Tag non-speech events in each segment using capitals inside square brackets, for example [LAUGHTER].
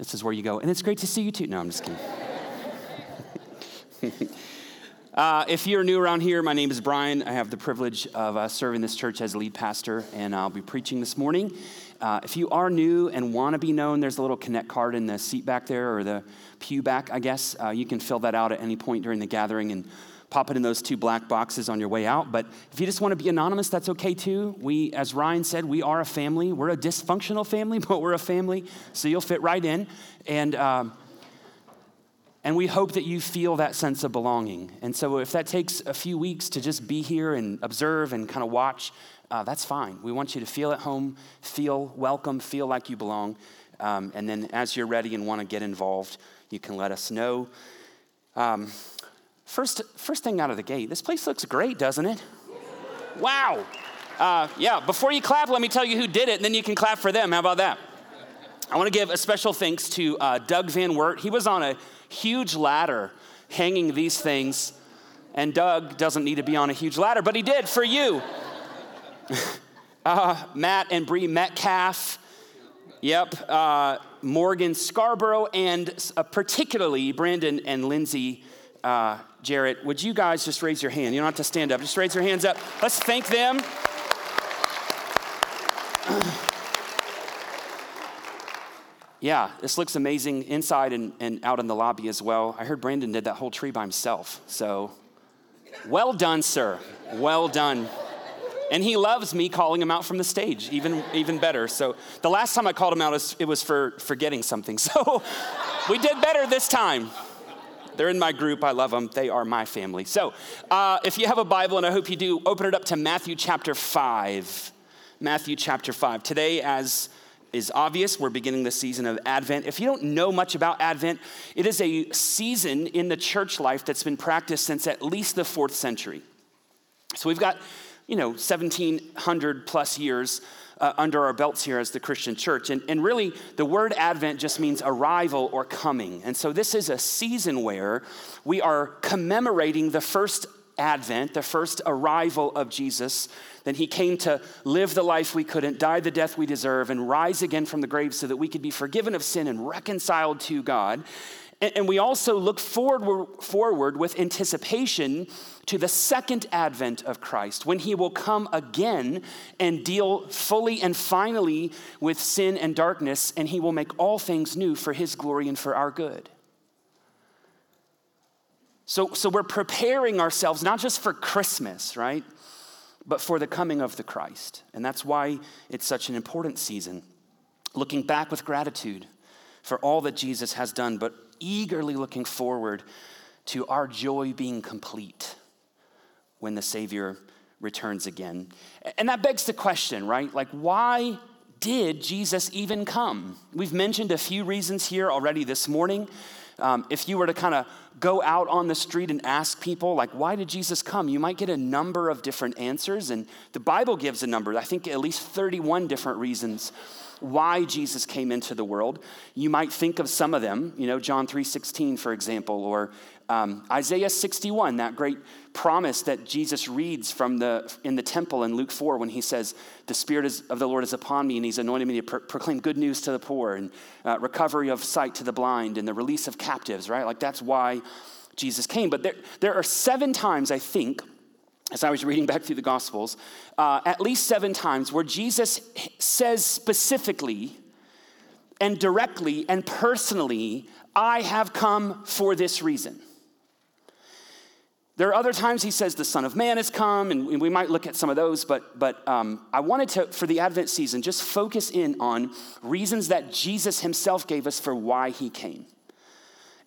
this is where you go, and it's great to see you too. No, I'm just kidding. [LAUGHS] uh, if you're new around here, my name is Bryan. I have the privilege of uh, serving this church as lead pastor, and I'll be preaching this morning. Uh, if you are new and want to be known, there's a little connect card in the seat back there, or the pew back, I guess. Uh, you can fill that out at any point during the gathering, and pop it in those two black boxes on your way out. But if you just want to be anonymous, that's okay too. We, as Ryan said, we are a family. We're a dysfunctional family, [LAUGHS] but we're a family, so you'll fit right in. And, um, and we hope that you feel that sense of belonging. And so if that takes a few weeks to just be here and observe and kind of watch, uh, that's fine. We want you to feel at home, feel welcome, feel like you belong. Um, and then as you're ready and want to get involved, you can let us know. Um, First, first thing out of the gate, this place looks great, doesn't it? Wow. Uh, yeah, before you clap, let me tell you who did it, and then you can clap for them. How about that? I want to give a special thanks to uh, Doug Van Wert. He was on a huge ladder hanging these things, and Doug doesn't need to be on a huge ladder, but he did for you. [LAUGHS] uh, Matt and Bree Metcalf. Yep. Uh, Morgan Scarborough, and uh, particularly Brandon and Lindsay uh, Jarrett, would you guys just raise your hand? You don't have to stand up, just raise your hands up. Let's thank them. [CLEARS THROAT] yeah, this looks amazing inside and, and out in the lobby as well. I heard Brandon did that whole tree by himself. So, well done, sir. Well done. And he loves me calling him out from the stage, even, even better. So, the last time I called him out, it was for forgetting something. [LAUGHS] So, we did better this time. They're in my group. I love them. They are my family. So, uh, if you have a Bible, and I hope you do, open it up to Matthew chapter 5. Matthew chapter 5. Today, as is obvious, we're beginning the season of Advent. If you don't know much about Advent, it is a season in the church life that's been practiced since at least the fourth century. So, we've got, you know, 1700 plus years uh, under our belts here as the Christian church. And, and really, the word Advent just means arrival or coming. And so, this is a season where we are commemorating the first Advent, the first arrival of Jesus. Then he came to live the life we couldn't, die the death we deserve, and rise again from the grave so that we could be forgiven of sin and reconciled to God. And we also look forward, forward with anticipation to the second advent of Christ, when he will come again and deal fully and finally with sin and darkness, and he will make all things new for his glory and for our good. So, so we're preparing ourselves not just for Christmas, right? But for the coming of the Christ. And that's why it's such an important season. Looking back with gratitude for all that Jesus has done, but eagerly looking forward to our joy being complete when the Savior returns again. And that begs the question, right? Like, why did Jesus even come? We've mentioned a few reasons here already this morning. Um, if you were to kind of go out on the street and ask people, like, why did Jesus come? You might get a number of different answers. And the Bible gives a number, I think at least 31 different reasons why Jesus came into the world. You might think of some of them, you know, John 3:16, for example, or um, Isaiah 61, that great promise that Jesus reads from the in the temple in Luke 4 when he says, "The Spirit is, of the Lord is upon me, and He's anointed me to pro- proclaim good news to the poor, and uh, recovery of sight to the blind, and the release of captives." Right, like that's why Jesus came. But there, there are seven times I think as I was reading back through the Gospels, uh, at least seven times where Jesus says specifically and directly and personally, I have come for this reason. There are other times he says the Son of Man has come, and we might look at some of those, but, but um, I wanted to, for the Advent season, just focus in on reasons that Jesus himself gave us for why he came.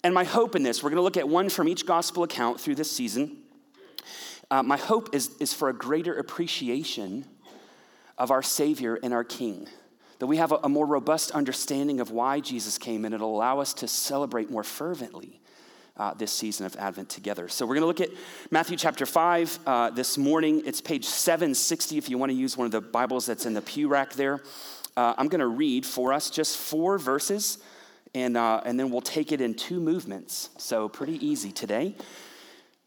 And my hope in this, we're going to look at one from each gospel account through this season. Uh, my hope is, is for a greater appreciation of our Savior and our King. that we have a, a more robust understanding of why Jesus came, and it'll allow us to celebrate more fervently uh, this season of Advent together. So we're going to look at Matthew chapter 5 uh, this morning. It's page 760 if you want to use one of the Bibles that's in the pew rack there. Uh, I'm going to read for us just four verses, and, uh, and then we'll take it in two movements. So pretty easy today.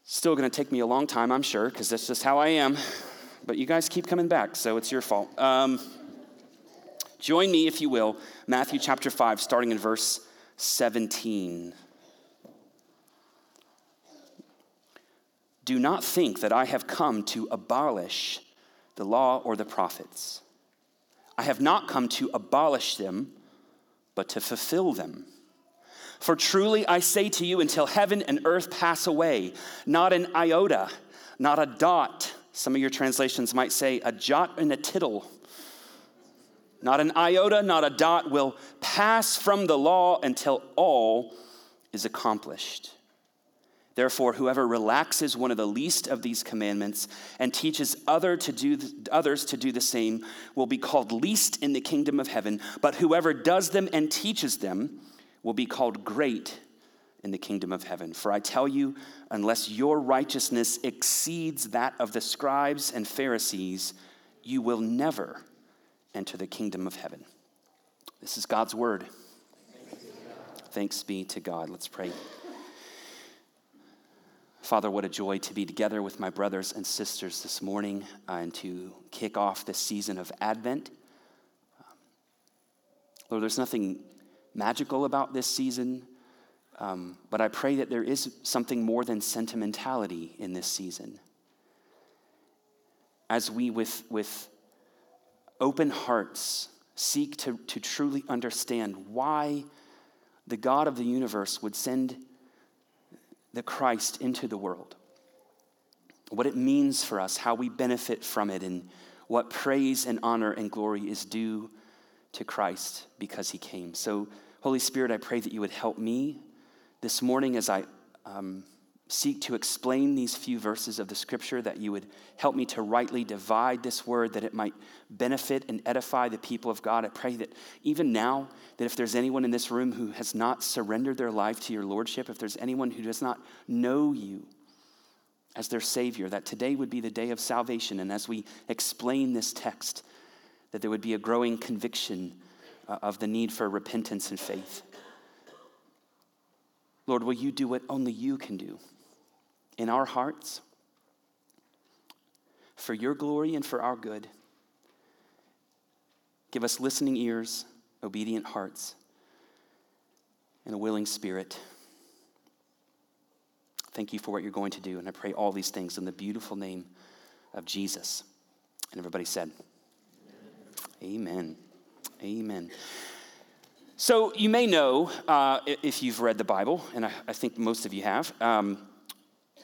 Still going to take me a long time, I'm sure, because that's just how I am. But you guys keep coming back, so it's your fault. Um, join me, if you will, Matthew chapter 5, starting in verse 17. Do not think that I have come to abolish the law or the prophets. I have not come to abolish them, but to fulfill them. For truly I say to you, until heaven and earth pass away, not an iota, not a dot. Some of your translations might say a jot and a tittle. Not an iota, not a dot will pass from the law until all is accomplished. Therefore, whoever relaxes one of the least of these commandments and teaches other to do, others to do the same will be called least in the kingdom of heaven, but whoever does them and teaches them will be called great in the kingdom of heaven. For I tell you, unless your righteousness exceeds that of the scribes and Pharisees, you will never enter the kingdom of heaven. This is God's word. Thanks be to God. Let's pray. Father, what a joy to be together with my brothers and sisters this morning uh, and to kick off this season of Advent. Lord, there's nothing magical about this season, um, but I pray that there is something more than sentimentality in this season. As we, with, with open hearts, seek to, to truly understand why the God of the universe would send the Christ into the world, what it means for us, how we benefit from it, and what praise and honor and glory is due to Christ because he came. So, Holy Spirit, I pray that you would help me this morning as I um, seek to explain these few verses of the scripture, that you would help me to rightly divide this word, that it might benefit and edify the people of God. I pray that even now, that if there's anyone in this room who has not surrendered their life to your lordship, if there's anyone who does not know you as their Savior, that today would be the day of salvation. And as we explain this text, that there would be a growing conviction Uh, of the need for repentance and faith. Lord, will you do what only you can do? in our hearts for your glory and for our good. Give us listening ears, obedient hearts, and a willing spirit. Thank you for what you're going to do. And I pray all these things in the beautiful name of Jesus. And everybody said, Amen. Amen. So you may know, uh, if you've read the Bible, and I, I think most of you have, um,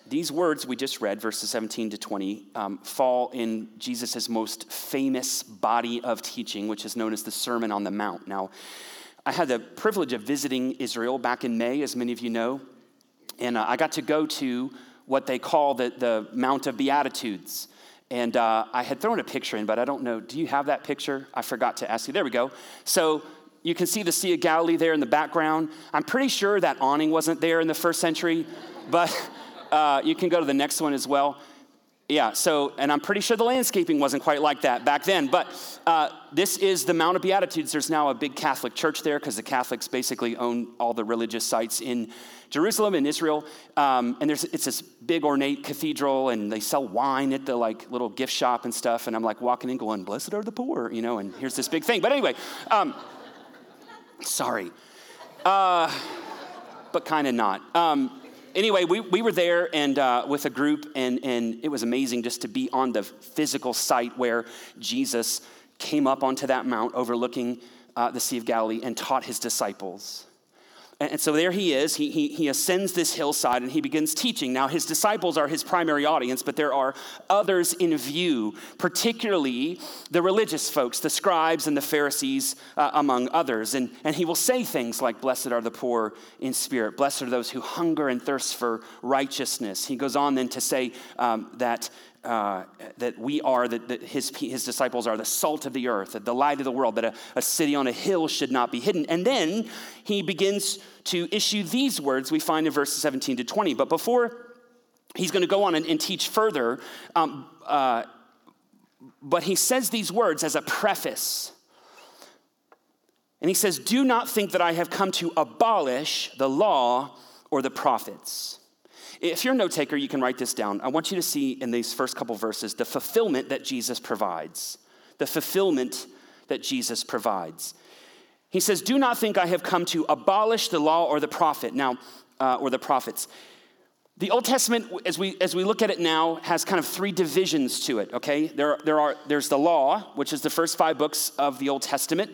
these words we just read, verses 17 to 20, um, fall in Jesus' most famous body of teaching, which is known as the Sermon on the Mount. Now, I had the privilege of visiting Israel back in May, as many of you know, and uh, I got to go to what they call the, the Mount of Beatitudes. And uh, I had thrown a picture in, but I don't know. Do you have that picture? I forgot to ask you. There we go. So you can see the Sea of Galilee there in the background. I'm pretty sure that awning wasn't there in the first century, [LAUGHS] but uh, you can go to the next one as well. Yeah, so, and I'm pretty sure the landscaping wasn't quite like that back then, but uh, this is the Mount of Beatitudes. There's now a big Catholic church there because the Catholics basically own all the religious sites in Jerusalem and Israel. Um, and there's, it's this big ornate cathedral, and they sell wine at the like little gift shop and stuff. And I'm like walking in going, Blessed are the poor, you know, and here's this big thing. But anyway, um, sorry. Uh, but kind of not. Um, anyway, we, we were there and uh, with a group, and, and it was amazing just to be on the physical site where Jesus came up onto that mount overlooking uh, the Sea of Galilee and taught his disciples. And so there he is. He, he, he, ascends this hillside and he begins teaching. Now, his disciples are his primary audience, but there are others in view, particularly the religious folks, the scribes and the Pharisees, uh, among others. And, and he will say things like, Blessed are the poor in spirit, blessed are those who hunger and thirst for righteousness. He goes on then to say um, that uh, that we are, that, that his, his disciples are the salt of the earth, the light of the world, that a, a city on a hill should not be hidden. And then he begins to issue these words we find in verses 17 to 20. But before he's going to go on and, and teach further, um, uh, but he says these words as a preface. And he says, Do not think that I have come to abolish the law or the prophets. If you're a note taker, you can write this down. I want you to see in these first couple verses the fulfillment that Jesus provides. The fulfillment that Jesus provides. He says, Do not think I have come to abolish the law or the prophet. Now, uh, or the prophets. The Old Testament, as we, as we look at it now, has kind of three divisions to it, okay? There, there are, there's the law, which is the first five books of the Old Testament.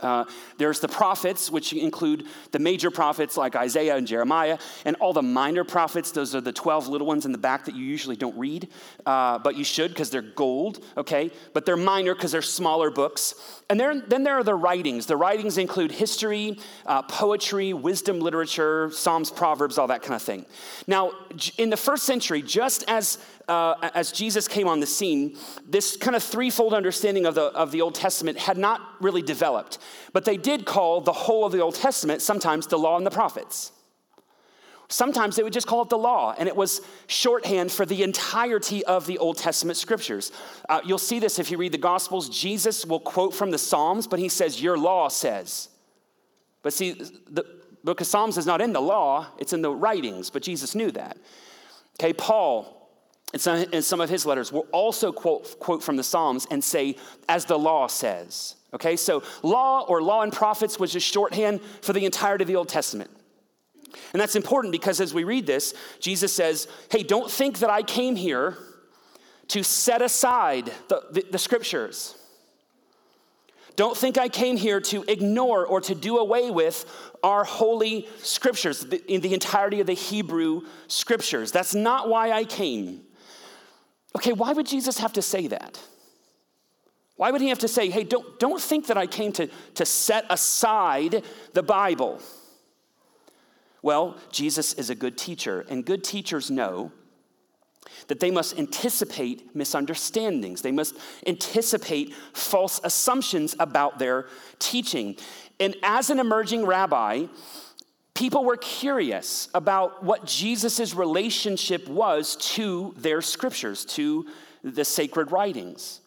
Uh, there's the prophets, which include the major prophets like Isaiah and Jeremiah, and all the minor prophets. Those are the 12 little ones in the back that you usually don't read, uh, but you should because they're gold, okay? But they're minor because they're smaller books. And there, then there are the writings. The writings include history, uh, poetry, wisdom literature, Psalms, Proverbs, all that kind of thing. Now, in the first century, just as uh, as Jesus came on the scene, this kind of threefold understanding of the, of the Old Testament had not really developed. But they did call the whole of the Old Testament sometimes the law and the prophets. Sometimes they would just call it the law, and it was shorthand for the entirety of the Old Testament scriptures. Uh, you'll see this if you read the Gospels. Jesus will quote from the Psalms, but he says, Your law says. But see, the book of Psalms is not in the law, it's in the writings, but Jesus knew that. Okay, Paul in some, in some of his letters will also quote, quote from the Psalms and say, as the law says. Okay, so law or law and prophets was just shorthand for the entirety of the Old Testament. And that's important because as we read this, Jesus says, Hey, don't think that I came here to set aside the, the, the scriptures. Don't think I came here to ignore or to do away with our holy scriptures, in the entirety of the Hebrew scriptures. That's not why I came. Okay, why would Jesus have to say that? Why would he have to say, hey, don't, don't think that I came to, to set aside the Bible? Well, Jesus is a good teacher, and good teachers know that they must anticipate misunderstandings. They must anticipate false assumptions about their teaching. And as an emerging rabbi, people were curious about what Jesus' relationship was to their scriptures, to the sacred writings.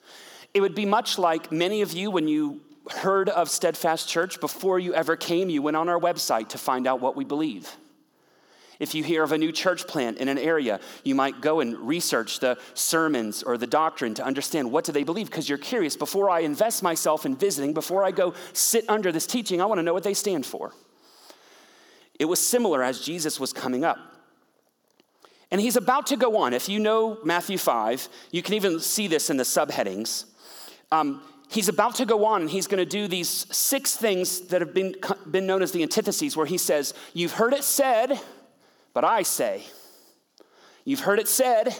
It would be much like many of you, when you heard of Steadfast Church, before you ever came, you went on our website to find out what we believe. If you hear of a new church plant in an area, you might go and research the sermons or the doctrine to understand what do they believe because you're curious. Before I invest myself in visiting, before I go sit under this teaching, I want to know what they stand for. It was similar as Jesus was coming up. And he's about to go on. If you know Matthew 5, you can even see this in the subheadings. Um, he's about to go on and he's going to do these six things that have been, been known as the antitheses, where he says, You've heard it said, but I say. You've heard it said,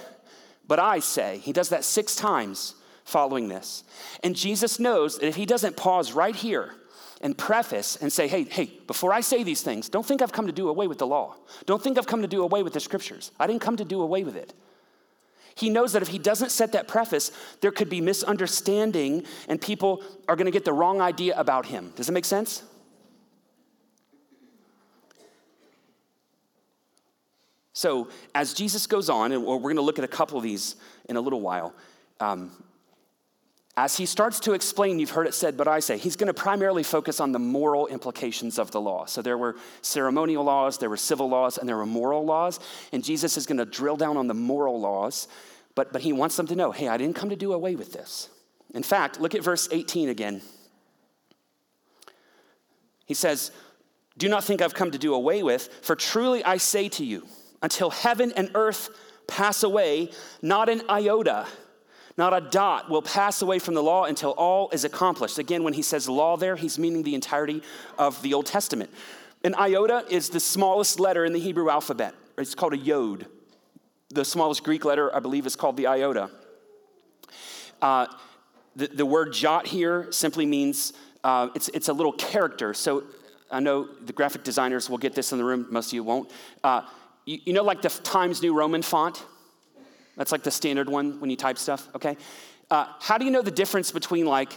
but I say. He does that six times following this. And Jesus knows that if he doesn't pause right here, and preface and say, hey, hey, before I say these things, don't think I've come to do away with the law. Don't think I've come to do away with the scriptures. I didn't come to do away with it. He knows that if he doesn't set that preface, there could be misunderstanding and people are going to get the wrong idea about him. Does it make sense? So, as Jesus goes on, and we're going to look at a couple of these in a little while, um, as he starts to explain, you've heard it said, but I say, he's going to primarily focus on the moral implications of the law. So there were ceremonial laws, there were civil laws, and there were moral laws. And Jesus is going to drill down on the moral laws, but, but he wants them to know hey, I didn't come to do away with this. In fact, look at verse 18 again. He says, Do not think I've come to do away with, for truly I say to you, until heaven and earth pass away, not an iota not a dot will pass away from the law until all is accomplished. Again, when he says law there, he's meaning the entirety of the Old Testament. An iota is the smallest letter in the Hebrew alphabet. It's called a yod. The smallest Greek letter, I believe, is called the iota. Uh, the, the, word jot here simply means uh, it's, it's a little character. So I know the graphic designers will get this in the room, most of you won't. Uh, you, you know, like the Times New Roman font? That's like the standard one when you type stuff, okay? Uh, how do you know the difference between like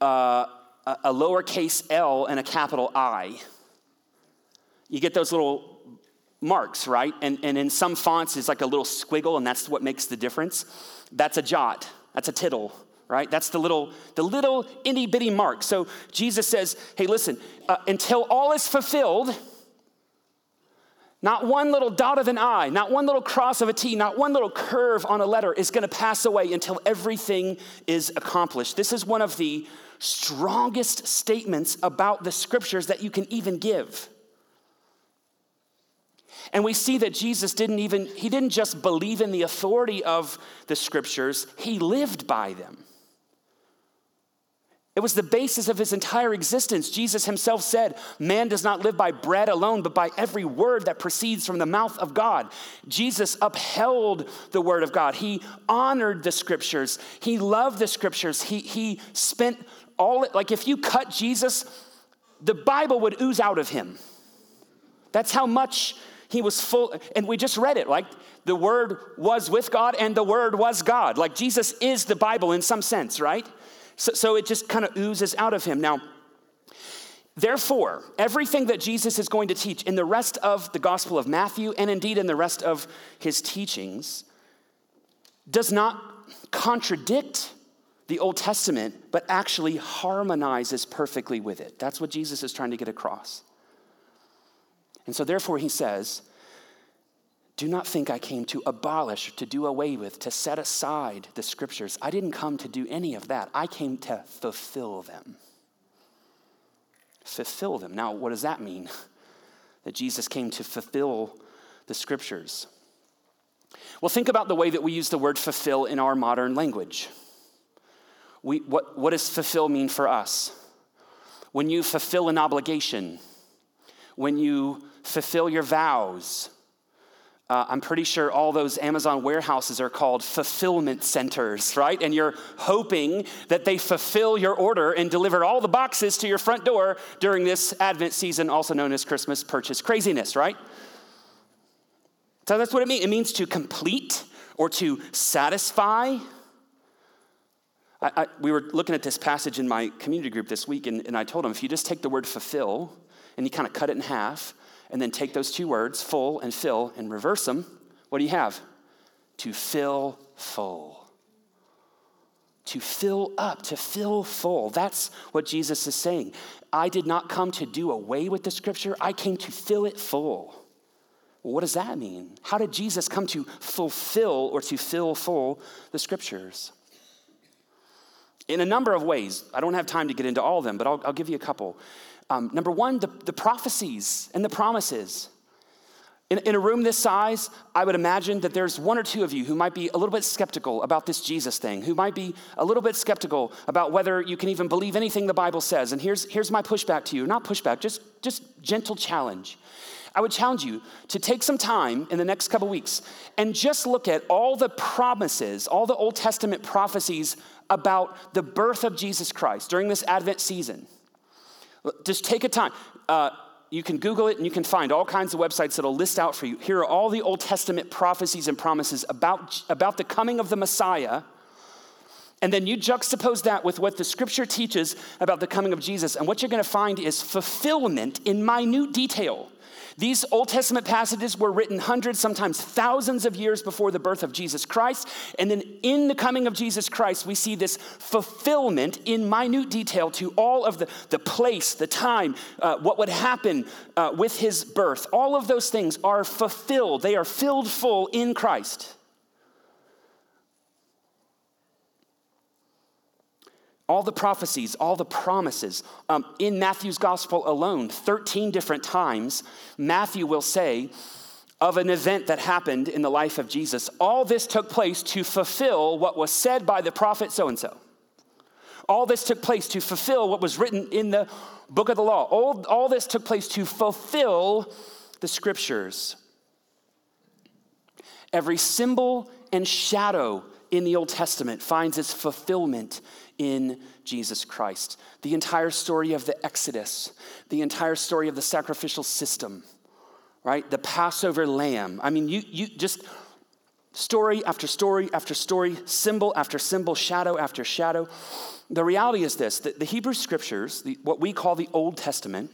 uh, a, lowercase l and a capital I? You get those little marks, right? And, and in some fonts, it's like a little squiggle, and that's what makes the difference. That's a jot, that's a tittle, right? That's the little, the little itty bitty mark. So Jesus says, hey, listen, uh, until all is fulfilled, not one little dot of an I, not one little cross of a T, not one little curve on a letter is going to pass away until everything is accomplished. This is one of the strongest statements about the scriptures that you can even give. And we see that Jesus didn't even, he didn't just believe in the authority of the scriptures, he lived by them. It was the basis of his entire existence. Jesus himself said, Man does not live by bread alone, but by every word that proceeds from the mouth of God. Jesus upheld the word of God. He honored the scriptures. He loved the scriptures. He, he spent all, like if you cut Jesus, the Bible would ooze out of him. That's how much he was full, and we just read it, like the word was with God and the word was God. Like Jesus is the Bible in some sense, right? So, so it just kind of oozes out of him. Now, therefore, everything that Jesus is going to teach in the rest of the Gospel of Matthew and indeed in the rest of his teachings does not contradict the Old Testament, but actually harmonizes perfectly with it. That's what Jesus is trying to get across. And so, therefore, he says, do not think I came to abolish, to do away with, to set aside the scriptures. I didn't come to do any of that. I came to fulfill them. Fulfill them. Now, what does that mean? [LAUGHS] That Jesus came to fulfill the scriptures. Well, think about the way that we use the word fulfill in our modern language. We, what, what does fulfill mean for us? When you fulfill an obligation, when you fulfill your vows, uh, I'm pretty sure all those Amazon warehouses are called fulfillment centers, right? And you're hoping that they fulfill your order and deliver all the boxes to your front door during this Advent season, also known as Christmas purchase craziness, right? So that's what it means. It means to complete or to satisfy. I, I, we were looking at this passage in my community group this week, and, and I told them if you just take the word fulfill and you kind of cut it in half, and then take those two words, full and fill, and reverse them, what do you have? To fill full. To fill up, to fill full. That's what Jesus is saying. I did not come to do away with the scripture, I came to fill it full. What does that mean? How did Jesus come to fulfill or to fill full the scriptures? In a number of ways. I don't have time to get into all of them, but I'll, I'll give you a couple. Um, number one, the, the prophecies and the promises. In, in, a room this size, I would imagine that there's one or two of you who might be a little bit skeptical about this Jesus thing, who might be a little bit skeptical about whether you can even believe anything the Bible says. And here's, here's my pushback to you not pushback, just, just gentle challenge. I would challenge you to take some time in the next couple weeks and just look at all the promises, all the Old Testament prophecies about the birth of Jesus Christ during this Advent season. Just take a time. Uh, you can Google it and you can find all kinds of websites that'll list out for you. Here are all the Old Testament prophecies and promises about, about the coming of the Messiah. And then you juxtapose that with what the scripture teaches about the coming of Jesus. And what you're going to find is fulfillment in minute detail. These Old Testament passages were written hundreds, sometimes thousands of years before the birth of Jesus Christ. And then in the coming of Jesus Christ, we see this fulfillment in minute detail to all of the, the place, the time, uh, what would happen uh, with his birth. All of those things are fulfilled, they are filled full in Christ. All the prophecies, all the promises. Um, in Matthew's gospel alone, 13 different times, Matthew will say of an event that happened in the life of Jesus, all this took place to fulfill what was said by the prophet so and so. All this took place to fulfill what was written in the book of the law. All, all this took place to fulfill the scriptures. Every symbol and shadow in the Old Testament finds its fulfillment in Jesus Christ. The entire story of the Exodus, the entire story of the sacrificial system, right? The Passover lamb. I mean, you, you just Story after story after story, symbol after symbol, shadow after shadow. The reality is this that the Hebrew scriptures, the, what we call the Old Testament,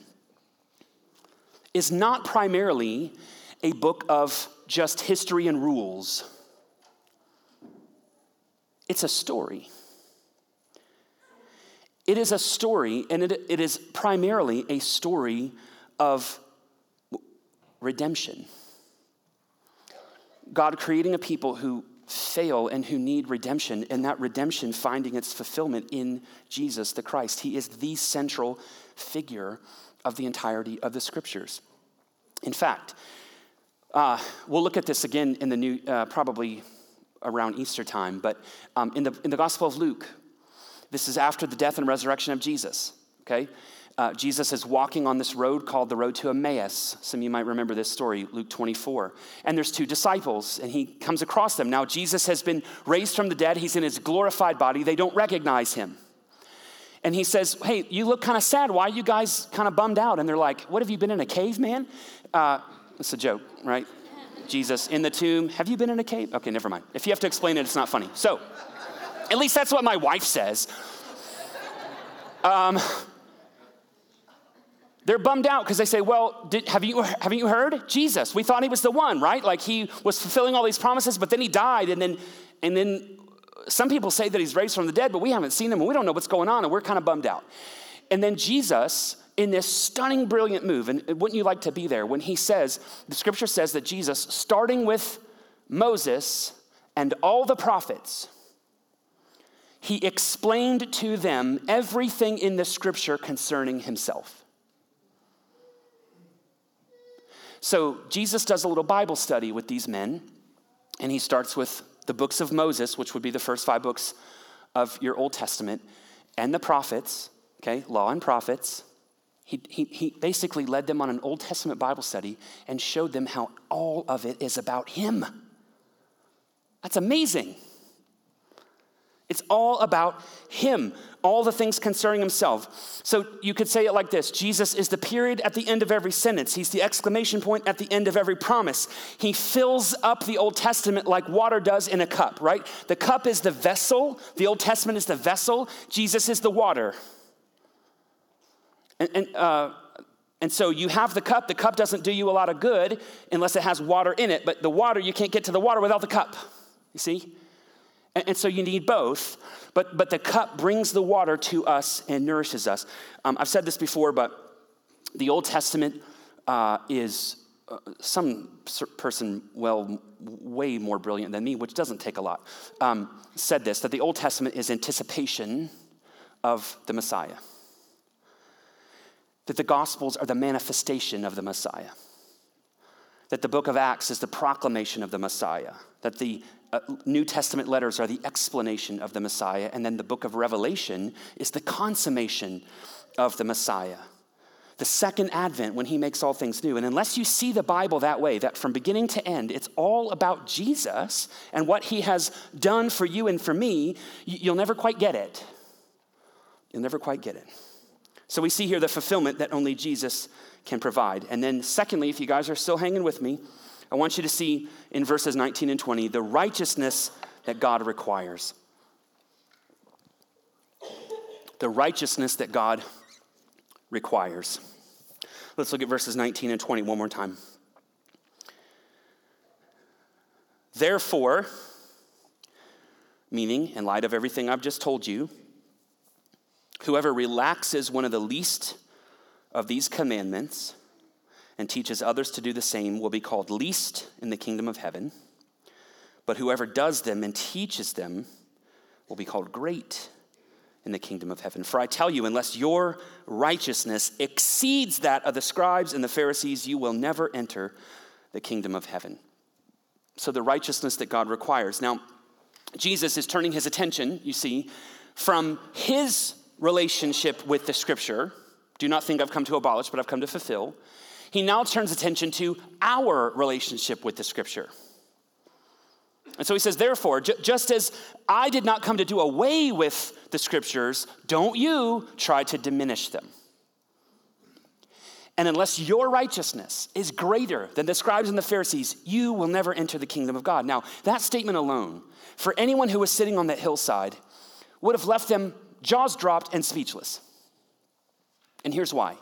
is not primarily a book of just history and rules, it's a story. It is a story, and it, it is primarily a story of redemption. God creating a people who fail and who need redemption, and that redemption finding its fulfillment in Jesus the Christ. He is the central figure of the entirety of the scriptures. In fact, uh, we'll look at this again in the new, uh, probably around Easter time, but um, in, the, in the Gospel of Luke, this is after the death and resurrection of Jesus, okay? Uh, Jesus is walking on this road called the road to Emmaus. Some of you might remember this story, Luke 24. And there's two disciples, and he comes across them. Now, Jesus has been raised from the dead, he's in his glorified body. They don't recognize him. And he says, Hey, you look kind of sad. Why are you guys kind of bummed out? And they're like, What have you been in a cave, man? Uh, it's a joke, right? Jesus in the tomb. Have you been in a cave? Okay, never mind. If you have to explain it, it's not funny. So, at least that's what my wife says. Um, they're bummed out because they say, Well, did, have you, haven't you heard? Jesus, we thought he was the one, right? Like he was fulfilling all these promises, but then he died, and then, and then some people say that he's raised from the dead, but we haven't seen him, and we don't know what's going on, and we're kind of bummed out. And then Jesus, in this stunning, brilliant move, and wouldn't you like to be there, when he says, the scripture says that Jesus, starting with Moses and all the prophets, he explained to them everything in the scripture concerning himself. So Jesus does a little Bible study with these men, and he starts with the books of Moses, which would be the first five books of your Old Testament, and the prophets, okay, law and prophets. He, he, he basically led them on an Old Testament Bible study and showed them how all of it is about him. That's amazing. It's all about him, all the things concerning himself. So you could say it like this Jesus is the period at the end of every sentence, he's the exclamation point at the end of every promise. He fills up the Old Testament like water does in a cup, right? The cup is the vessel, the Old Testament is the vessel, Jesus is the water. And, and, uh, and so you have the cup. The cup doesn't do you a lot of good unless it has water in it, but the water, you can't get to the water without the cup. You see? And, and so you need both, but, but the cup brings the water to us and nourishes us. Um, I've said this before, but the Old Testament uh, is uh, some person, well, way more brilliant than me, which doesn't take a lot, um, said this that the Old Testament is anticipation of the Messiah, that the Gospels are the manifestation of the Messiah, that the book of Acts is the proclamation of the Messiah, that the uh, New Testament letters are the explanation of the Messiah, and then the book of Revelation is the consummation of the Messiah. The second advent, when he makes all things new. And unless you see the Bible that way, that from beginning to end, it's all about Jesus and what he has done for you and for me, you'll never quite get it. You'll never quite get it. So we see here the fulfillment that only Jesus can provide. And then, secondly, if you guys are still hanging with me, I want you to see in verses 19 and 20 the righteousness that God requires. The righteousness that God requires. Let's look at verses 19 and 20 one more time. Therefore, meaning, in light of everything I've just told you, whoever relaxes one of the least of these commandments and teaches others to do the same will be called least in the kingdom of heaven. But whoever does them and teaches them will be called great in the kingdom of heaven. For I tell you, unless your righteousness exceeds that of the scribes and the Pharisees, you will never enter the kingdom of heaven. So, the righteousness that God requires. Now, Jesus is turning his attention, you see, from his relationship with the scripture. Do not think I've come to abolish, but I've come to fulfill he now turns attention to our relationship with the scripture. And so he says, therefore, j- just as I did not come to do away with the scriptures, don't you try to diminish them. And unless your righteousness is greater than the scribes and the Pharisees, you will never enter the kingdom of God. Now, that statement alone, for anyone who was sitting on that hillside, would have left them jaws dropped and speechless. And here's why.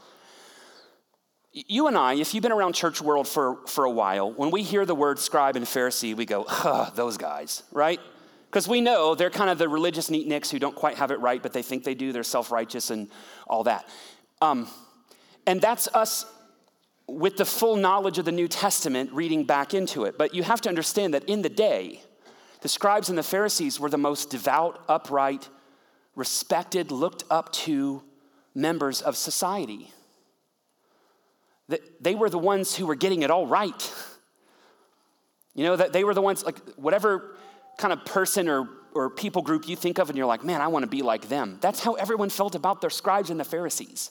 You and I, if you've been around church world for, for a while, when we hear the word scribe and Pharisee, we go, huh, those guys, right? Because we know they're kind of the religious neatniks who don't quite have it right, but they think they do. They're self righteous and all that. Um, and that's us with the full knowledge of the New Testament reading back into it. But you have to understand that in the day, the scribes and the Pharisees were the most devout, upright, respected, looked up to members of society. They were the ones who were getting it all right. You know, that they were the ones, like, whatever kind of person or, or people group you think of, and you're like, man, I want to be like them. That's how everyone felt about their scribes and the Pharisees.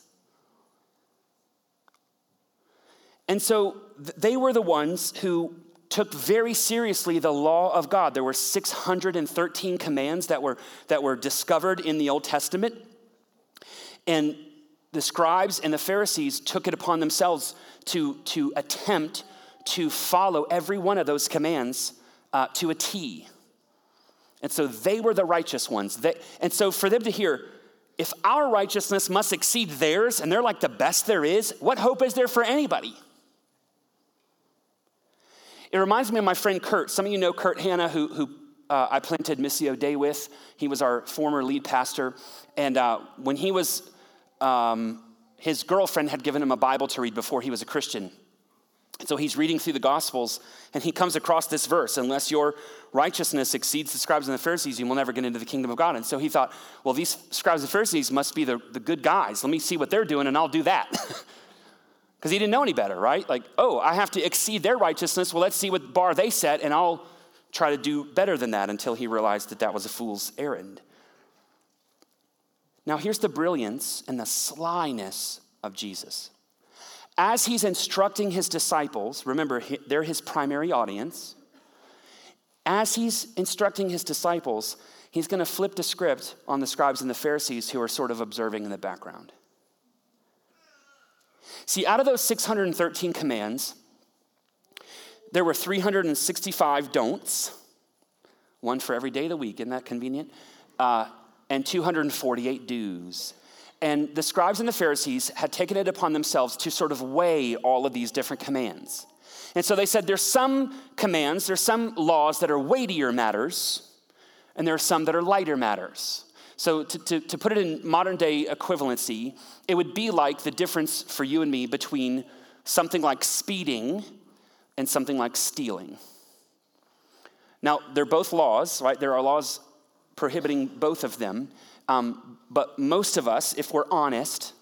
And so they were the ones who took very seriously the law of God. There were 613 commands that were, that were discovered in the Old Testament. And the scribes and the Pharisees took it upon themselves to, to attempt to follow every one of those commands uh, to a T. And so they were the righteous ones. They, and so for them to hear, if our righteousness must exceed theirs and they're like the best there is, what hope is there for anybody? It reminds me of my friend Kurt. Some of you know Kurt Hanna, who, who uh, I planted Missio Dei with. He was our former lead pastor. And uh, when he was, um, his girlfriend had given him a Bible to read before he was a Christian. So he's reading through the Gospels and he comes across this verse unless your righteousness exceeds the scribes and the Pharisees, you will never get into the kingdom of God. And so he thought, well, these scribes and Pharisees must be the, the good guys. Let me see what they're doing and I'll do that. [LAUGHS] Because he didn't know any better, right? Like, oh, I have to exceed their righteousness. Well, let's see what bar they set and I'll try to do better than that until he realized that that was a fool's errand. Now, here's the brilliance and the slyness of Jesus as he's instructing his disciples, remember, they're his primary audience. As he's instructing his disciples, he's going to flip the script on the scribes and the Pharisees who are sort of observing in the background. See, out of those 613 commands, there were 365 don'ts, one for every day of the week. Isn't that convenient? Uh, and 248 do's. And the scribes and the Pharisees had taken it upon themselves to sort of weigh all of these different commands. And so they said there's some commands, there's some laws that are weightier matters, and there are some that are lighter matters. So, to, to, to, put it in modern day equivalency, it would be like the difference for you and me between something like speeding and something like stealing. Now, they're both laws, right? There are laws prohibiting both of them. Um, but most of us, if we're honest,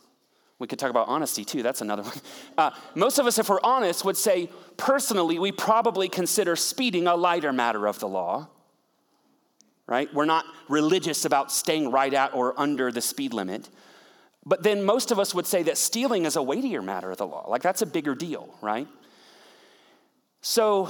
we could talk about honesty too, that's another one. [LAUGHS] Uh, most of us, if we're honest, would say personally, we probably consider speeding a lighter matter of the law, right? We're not religious about staying right at or under the speed limit. But then most of us would say that stealing is a weightier matter of the law. Like that's a bigger deal, right? So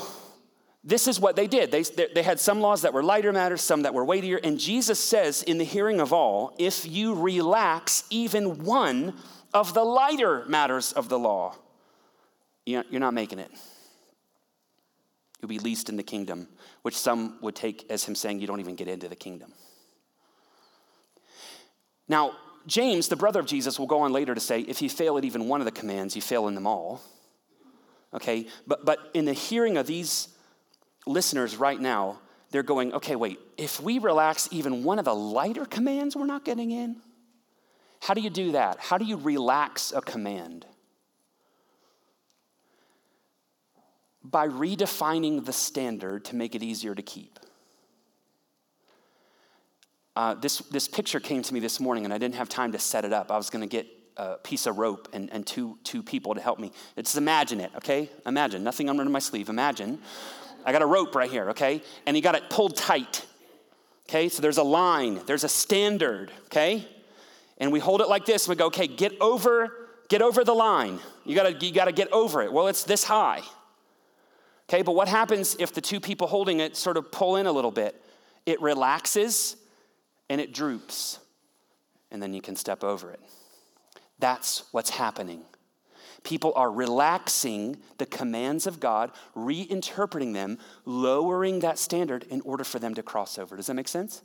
this is what they did. They, they had some laws that were lighter matters, some that were weightier. And Jesus says, in the hearing of all, if you relax even one of the lighter matters of the law, you're not making it. You'll be least in the kingdom, which some would take as him saying, you don't even get into the kingdom. Now, James, the brother of Jesus, will go on later to say, if you fail at even one of the commands, you fail in them all. Okay, but, but in the hearing of these listeners right now, they're going, okay, wait, if we relax even one of the lighter commands, we're not getting in? How do you do that? How do you relax a command? By redefining the standard to make it easier to keep. Uh, this, this picture came to me this morning, and I didn't have time to set it up. I was going to get a piece of rope and, and two, two people to help me. Just imagine it, okay? Imagine, nothing under my sleeve. Imagine I got a rope right here, okay? And you got it pulled tight. Okay, so there's a line, there's a standard, okay? And we hold it like this, and we go, okay, get over, get over the line. You gotta, you gotta get over it. Well, it's this high. Okay, but what happens if the two people holding it sort of pull in a little bit? It relaxes and it droops, and then you can step over it. That's what's happening People are relaxing the commands of God, reinterpreting them, lowering that standard in order for them to cross over. Does that make sense?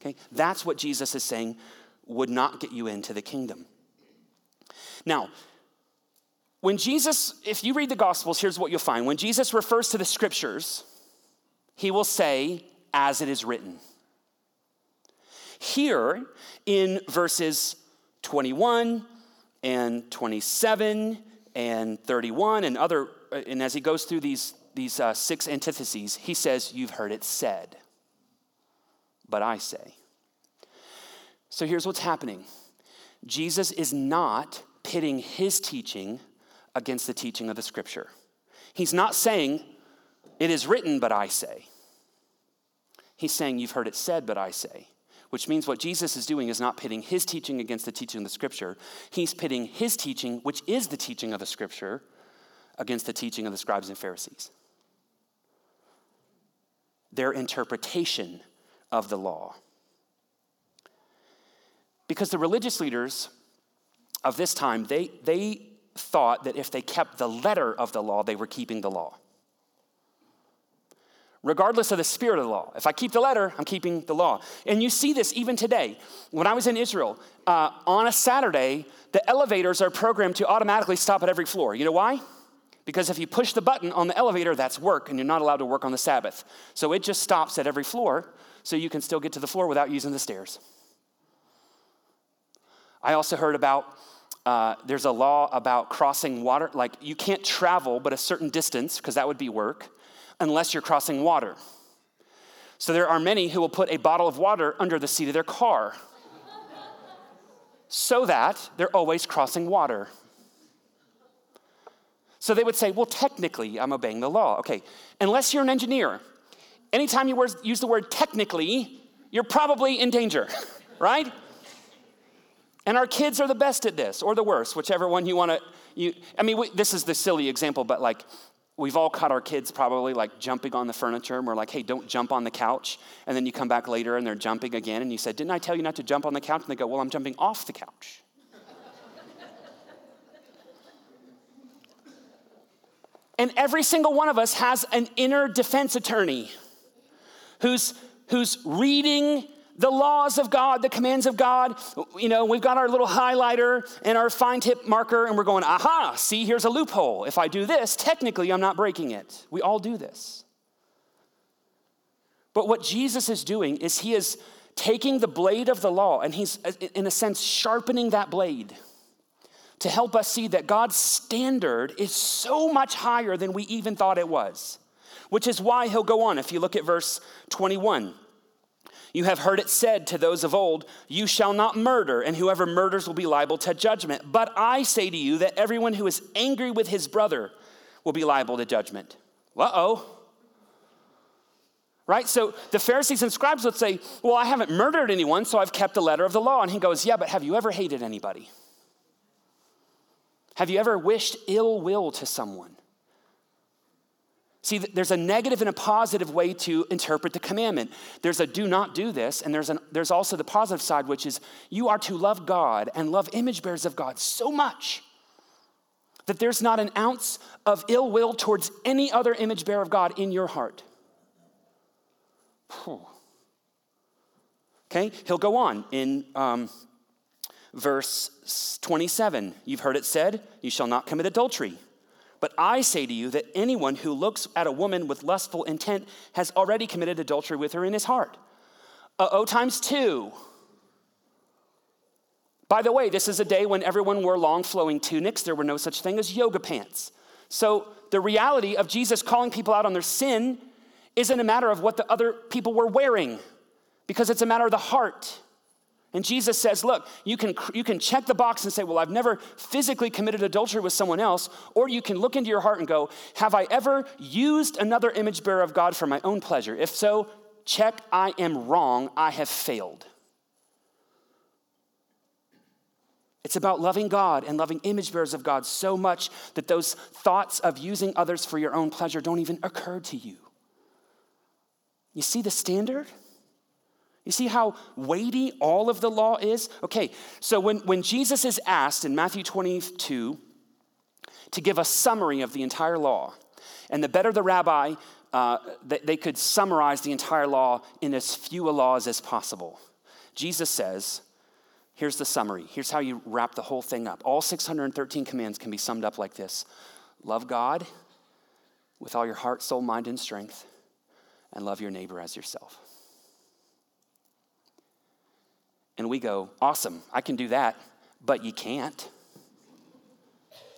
Okay, that's what Jesus is saying would not get you into the kingdom. Now, when Jesus, if you read the Gospels, here's what you'll find. When Jesus refers to the scriptures, he will say, as it is written. Here in verses 21 and 27 and 31 and other, uh, and as he goes through these, these uh, six antitheses, he says, You've heard it said, but I say. So here's what's happening Jesus is not pitting his teaching against the teaching of the scripture. He's not saying, It is written, but I say. He's saying, You've heard it said, but I say. Which means what Jesus is doing is not pitting his teaching against the teaching of the scripture. He's pitting his teaching, which is the teaching of the scripture, against the teaching of the scribes and Pharisees. Their interpretation of the law. Because the religious leaders of this time, they, they thought that if they kept the letter of the law, they were keeping the law. Regardless of the spirit of the law. If I keep the letter, I'm keeping the law. And you see this even today. When I was in Israel, uh, on a Saturday, the elevators are programmed to automatically stop at every floor. You know why? Because if you push the button on the elevator, that's work, and you're not allowed to work on the Sabbath. So it just stops at every floor, so you can still get to the floor without using the stairs. I also heard about uh, there's a law about crossing water. Like, you can't travel but a certain distance, because that would be work, unless you're crossing water. So, there are many who will put a bottle of water under the seat of their car so that they're always crossing water. So, they would say, well, technically, I'm obeying the law. Okay, unless you're an engineer, anytime you use the word technically, you're probably in danger, [LAUGHS] right? And our kids are the best at this, or the worst, whichever one you want to. I mean, we, this is the silly example, but like we've all caught our kids probably like jumping on the furniture, and we're like, "Hey, don't jump on the couch." And then you come back later, and they're jumping again, and you said, "Didn't I tell you not to jump on the couch?" And they go, "Well, I'm jumping off the couch." and every single one of us has an inner defense attorney who's who's reading the laws of God, the commands of God. You know, we've got our little highlighter and our fine tip marker, and we're going, aha, see, here's a loophole. If I do this, technically I'm not breaking it. We all do this. But what Jesus is doing is he is taking the blade of the law and he's, in a sense, sharpening that blade to help us see that God's standard is so much higher than we even thought it was. Which is why he'll go on. If you look at verse 21, you have heard it said to those of old, You shall not murder, and whoever murders will be liable to judgment. But I say to you that everyone who is angry with his brother will be liable to judgment. Uh oh. Right? So the Pharisees and scribes would say, Well, I haven't murdered anyone, so I've kept the letter of the law. And he goes, Yeah, but have you ever hated anybody? Have you ever wished ill will to someone? See, there's a negative and a positive way to interpret the commandment. There's a do not do this, and there's, an, there's also the positive side, which is you are to love God and love image bearers of God so much that there's not an ounce of ill will towards any other image bearer of God in your heart. Whew. Okay, he'll go on in um, verse 27. You've heard it said, You shall not commit adultery. But I say to you that anyone who looks at a woman with lustful intent has already committed adultery with her in his heart. Uh oh, times two. By the way, this is a day when everyone wore long flowing tunics. There were no such thing as yoga pants. So the reality of Jesus calling people out on their sin isn't a matter of what the other people were wearing, because it's a matter of the heart. And Jesus says, look, you can, you can check the box and say, well, I've never physically committed adultery with someone else. Or you can look into your heart and go, have I ever used another image bearer of God for my own pleasure? If so, check, I am wrong. I have failed. It's about loving God and loving image bearers of God so much that those thoughts of using others for your own pleasure don't even occur to you. You see the standard? You see how weighty all of the law is? Okay, so when, when Jesus is asked in Matthew 22, to give a summary of the entire law. And the better the rabbi, uh, they, they could summarize the entire law in as few laws as possible. Jesus says, here's the summary. Here's how you wrap the whole thing up. All 613 commands can be summed up like this Love God with all your heart, soul, mind, and strength, and love your neighbor as yourself. And we go, Awesome, I can do that, but you can't.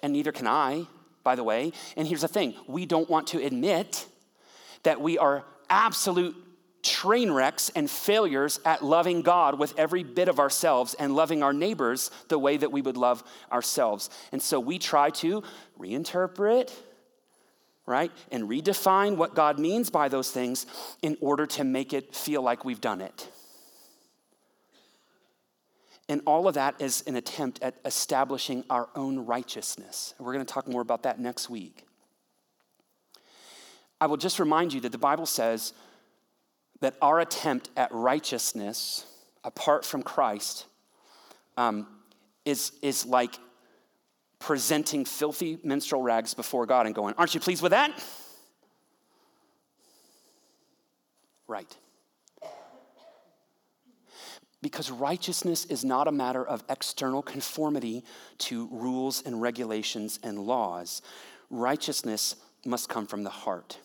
And neither can I, by the way. And here's the thing we don't want to admit that we are absolute train wrecks and failures at loving God with every bit of ourselves and loving our neighbors the way that we would love ourselves. And so we try to reinterpret, right, and redefine what God means by those things in order to make it feel like we've done it. And all of that is an attempt at establishing our own righteousness. We're going to talk more about that next week. I will just remind you that the Bible says that our attempt at righteousness apart from Christ um, is, is like presenting filthy menstrual rags before God and going, Aren't you pleased with that? Right. Because righteousness is not a matter of external conformity to rules and regulations and laws. Righteousness must come from the heart.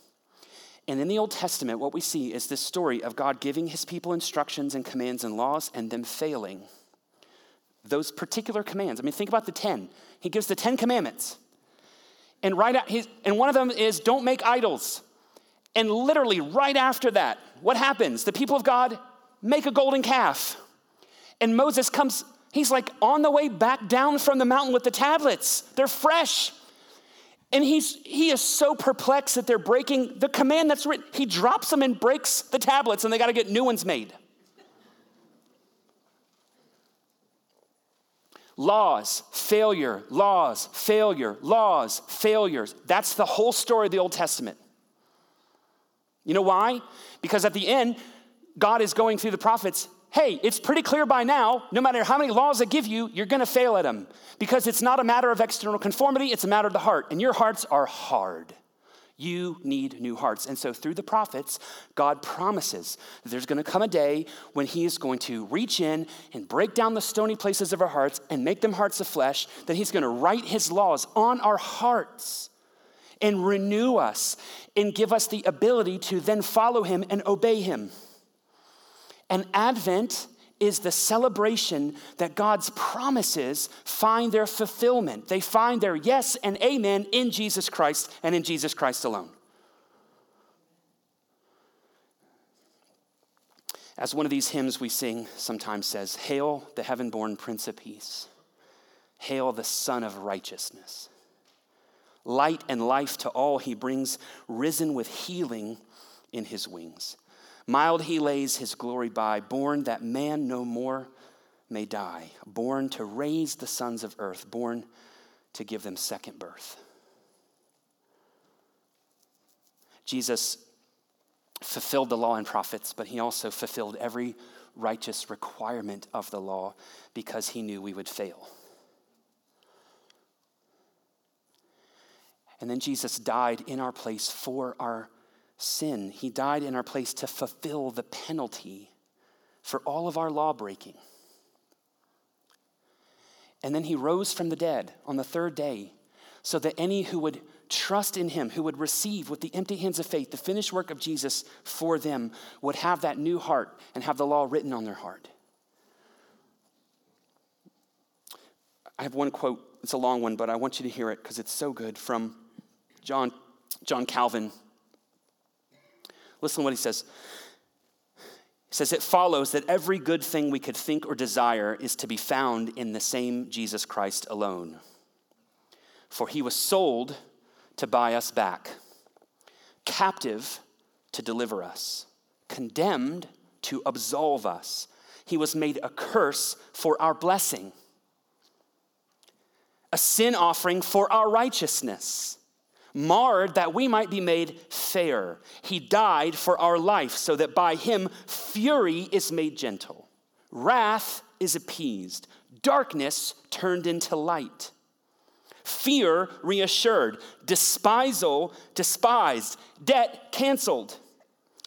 And in the Old Testament, what we see is this story of God giving his people instructions and commands and laws and them failing. Those particular commands. I mean, think about the 10. He gives the 10 commandments. And right out, and one of them is don't make idols. And literally right after that, what happens? The people of God make a golden calf. And Moses comes, he's like on the way back down from the mountain with the tablets. They're fresh. And he's, he is so perplexed that they're breaking the command that's written. He drops them and breaks the tablets, and they got to get new ones made. Laws, failure, laws, failure, laws, failures. That's the whole story of the Old Testament. You know why? Because at the end, God is going through the prophets hey, it's pretty clear by now, no matter how many laws I give you, you're gonna fail at them. Because it's not a matter of external conformity, it's a matter of the heart. And your hearts are hard. You need new hearts. And so, through the prophets, God promises that there's going to come a day when He is going to reach in and break down the stony places of our hearts and make them hearts of flesh, that He's going to write His laws on our hearts and renew us and give us the ability to then follow Him and obey Him. And Advent is the celebration that God's promises find their fulfillment. They find their yes and amen in Jesus Christ and in Jesus Christ alone. As one of these hymns we sing sometimes says, Hail the heaven born Prince of Peace, hail the Son of Righteousness. Light and life to all he brings, risen with healing in his wings. Mild he lays his glory by, born that man no more may die, born to raise the sons of earth, born to give them second birth. Jesus fulfilled the law and prophets, but he also fulfilled every righteous requirement of the law because he knew we would fail. And then Jesus died in our place for our sin. He died in our place to fulfill the penalty for all of our law breaking. And then he rose from the dead on the third day so that any who would trust in him, who would receive with the empty hands of faith the finished work of Jesus for them, would have that new heart and have the law written on their heart. I have one quote, it's a long one, but I want you to hear it because it's so good from John, John Calvin. Listen to what he says. He says, It follows that every good thing we could think or desire is to be found in the same Jesus Christ alone. For he was sold to buy us back, captive to deliver us, condemned to absolve us. He was made a curse for our blessing, a sin offering for our righteousness marred that we might be made fair. He died for our life, so that by him fury is made gentle, wrath is appeased, darkness turned into light. fear reassured, despisal despised, debt canceled,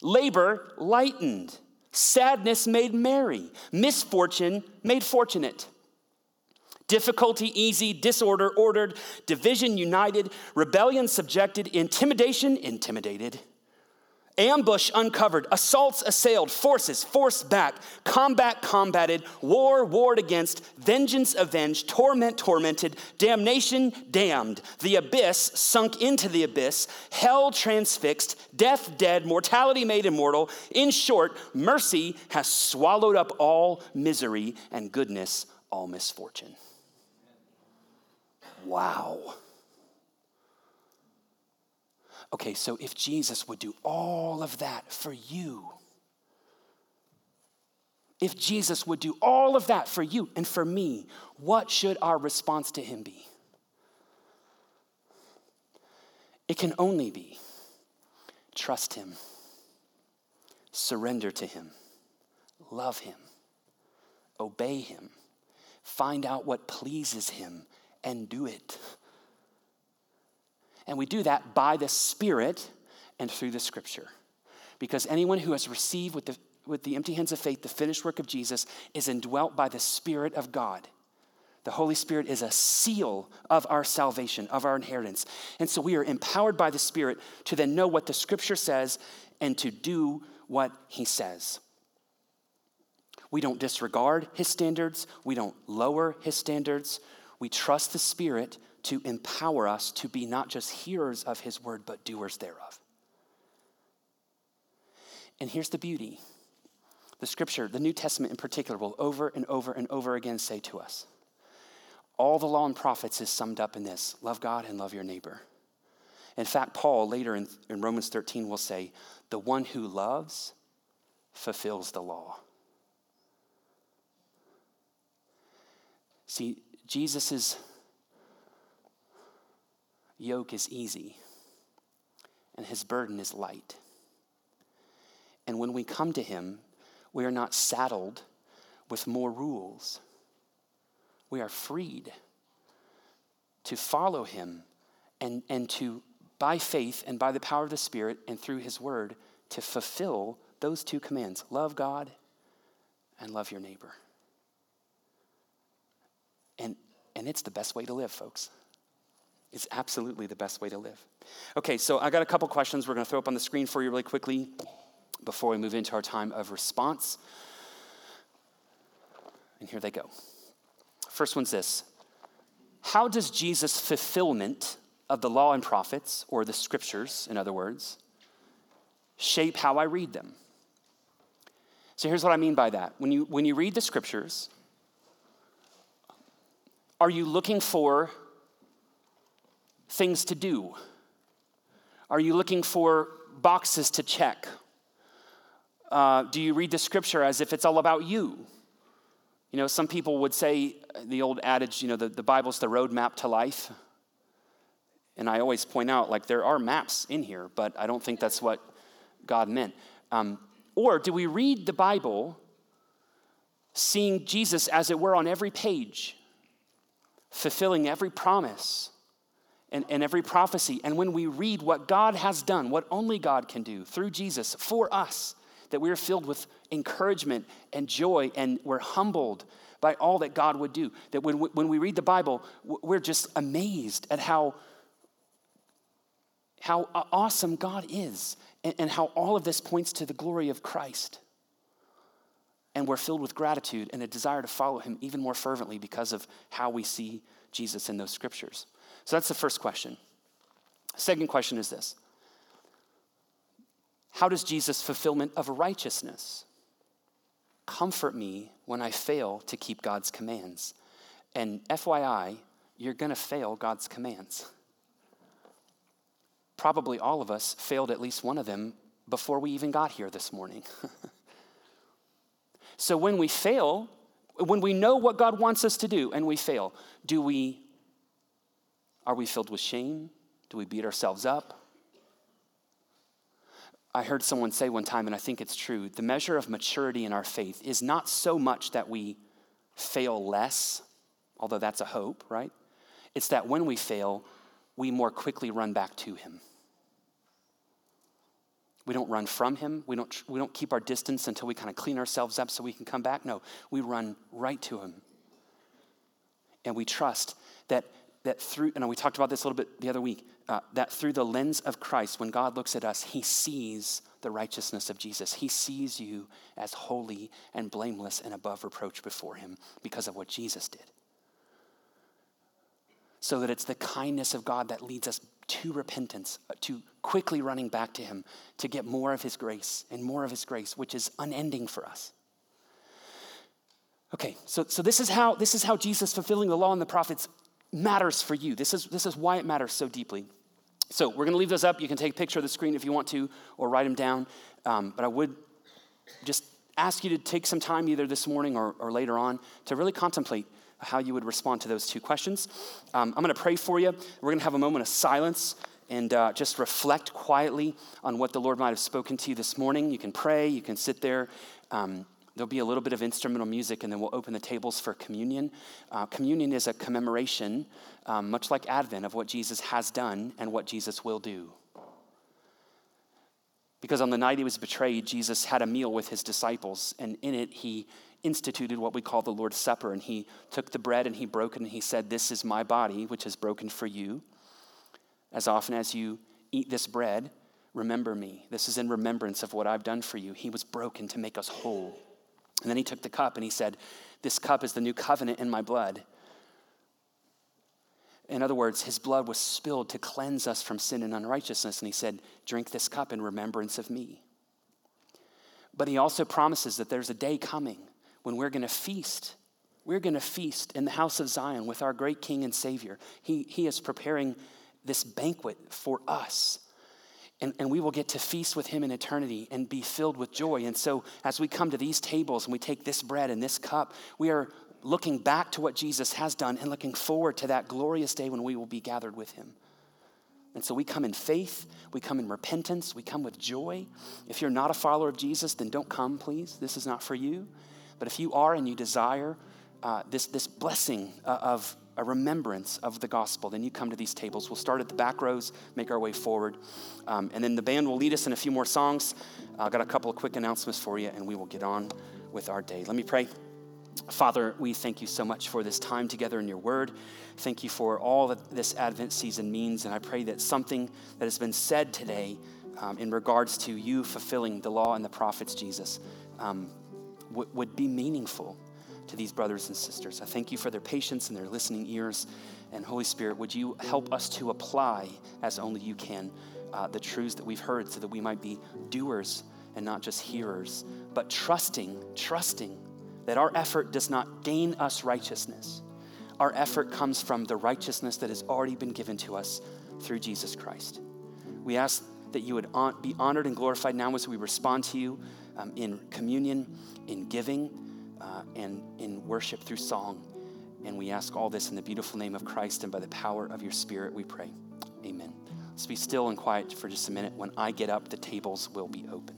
labor lightened, sadness made merry, misfortune made fortunate. Difficulty easy, disorder ordered, division united, rebellion subjected, intimidation intimidated ambush uncovered, assaults assailed, forces forced back, combat combated, war warred against, vengeance avenged, torment tormented, damnation damned, the abyss sunk into the abyss, hell transfixed, death dead, mortality made immortal. In short, mercy has swallowed up all misery and goodness all misfortune. Wow. Okay, so if Jesus would do all of that for you, if Jesus would do all of that for you and for me, what should our response to him be? It can only be trust him, surrender to him, love him, obey him, find out what pleases him, and do it. And we do that by the Spirit and through the Scripture. Because anyone who has received with the, with the empty hands of faith the finished work of Jesus is indwelt by the Spirit of God. The Holy Spirit is a seal of our salvation, of our inheritance. And so we are empowered by the Spirit to then know what the Scripture says and to do what He says. We don't disregard His standards, we don't lower His standards. We trust the Spirit to empower us to be not just hearers of his word, but doers thereof. And here's the beauty the scripture, the New Testament in particular, will over and over and over again say to us all the law and prophets is summed up in this love God and love your neighbor. In fact, Paul later in, in Romans 13 will say, the one who loves fulfills the law. See, Jesus' yoke is easy and his burden is light. And when we come to him, we are not saddled with more rules. We are freed to follow him and, and to, by faith and by the power of the Spirit and through his word, to fulfill those two commands love God and love your neighbor. And, and it's the best way to live, folks It's absolutely the best way to live. Okay, so I got a couple questions we're going to throw up on the screen for you really quickly before we move into our time of response. And here they go. First one's this How does Jesus' fulfillment of the law and prophets, or the scriptures, in other words, shape how I read them? So here's what I mean by that. When you, when you read the scriptures, are you looking for things to do? Are you looking for boxes to check? Uh, do you read the scripture as if it's all about you? You know, some people would say the old adage, you know, the, the Bible's the roadmap to life. And I always point out, like, there are maps in here, but I don't think that's what God meant. Um, or do we read the Bible seeing Jesus, as it were, on every page, fulfilling every promise, and, and every prophecy. And when we read what God has done, what only God can do through Jesus for us, that we are filled with encouragement and joy and we're humbled by all that God would do. That when we, when we read the Bible, we're just amazed at how, how awesome God is and, and how all of this points to the glory of Christ. And we're filled with gratitude and a desire to follow him even more fervently because of how we see Jesus in those scriptures. So that's the first question. Second question is this How does Jesus' fulfillment of righteousness comfort me when I fail to keep God's commands? And FYI, you're going to fail God's commands. Probably all of us failed at least one of them before we even got here this morning. [LAUGHS] so when we fail, when we know what God wants us to do and we fail, do we are we filled with shame? Do we beat ourselves up? I heard someone say one time, and I think it's true the measure of maturity in our faith is not so much that we fail less, although that's a hope, right? It's that when we fail, we more quickly run back to Him. We don't run from Him. We don't, we don't keep our distance until we kind of clean ourselves up so we can come back. No, we run right to Him. And we trust that, that through, and we talked about this a little bit the other week, uh, that through the lens of Christ, when God looks at us, He sees the righteousness of Jesus. He sees you as holy and blameless and above reproach before Him because of what Jesus did. So that it's the kindness of God that leads us to repentance, uh, to quickly running back to Him to get more of His grace and more of His grace, which is unending for us. Okay, so, so this, is how, this is how Jesus fulfilling the law and the prophets matters for you. This is, this is why it matters so deeply. So we're going to leave those up. You can take a picture of the screen if you want to, or write them down. Um, but I would just ask you to take some time, either this morning or, or later on, to really contemplate how you would respond to those two questions. Um, I'm going to pray for you. We're going to have a moment of silence and uh, just reflect quietly on what the Lord might have spoken to you this morning. You can pray, you can sit there. Um, There'll be a little bit of instrumental music, and then we'll open the tables for communion. Uh, communion is a commemoration, um, much like Advent, of what Jesus has done and what Jesus will do. Because on the night he was betrayed, Jesus had a meal with his disciples, and in it, he instituted what we call the Lord's Supper. And he took the bread and he broke it, and he said, This is my body, which is broken for you. As often as you eat this bread, remember me. This is in remembrance of what I've done for you. He was broken to make us whole. And then he took the cup and he said, This cup is the new covenant in my blood. In other words, his blood was spilled to cleanse us from sin and unrighteousness. And he said, Drink this cup in remembrance of me. But he also promises that there's a day coming when we're going to feast. We're going to feast in the house of Zion with our great King and Savior. He, he is preparing this banquet for us and, and we will get to feast with him in eternity and be filled with joy. And so, as we come to these tables and we take this bread and this cup, we are looking back to what Jesus has done and looking forward to that glorious day when we will be gathered with him. And so we come in faith, we come in repentance, we come with joy. If you're not a follower of Jesus, then don't come, please. This is not for you. But if you are and you desire uh, this, this blessing uh, of a remembrance of the gospel, then you come to these tables. We'll start at the back rows, make our way forward, um, and then the band will lead us in a few more songs. I've got a couple of quick announcements for you, and we will get on with our day. Let me pray. Father, we thank you so much for this time together in your word. Thank you for all that this Advent season means, and I pray that something that has been said today um, in regards to you fulfilling the law and the prophets, Jesus, um, w- would be meaningful to these brothers and sisters. I thank you for their patience and their listening ears. And Holy Spirit, would you help us to apply, as only you can, uh, the truths that we've heard so that we might be doers and not just hearers, but trusting, trusting that our effort does not gain us righteousness. Our effort comes from the righteousness that has already been given to us through Jesus Christ. We ask that you would be honored and glorified now as we respond to you um, in communion, in giving uh, and in worship through song. And we ask all this in the beautiful name of Christ and by the power of your Spirit, we pray. Amen. Let's be still and quiet for just a minute. When I get up, the tables will be open.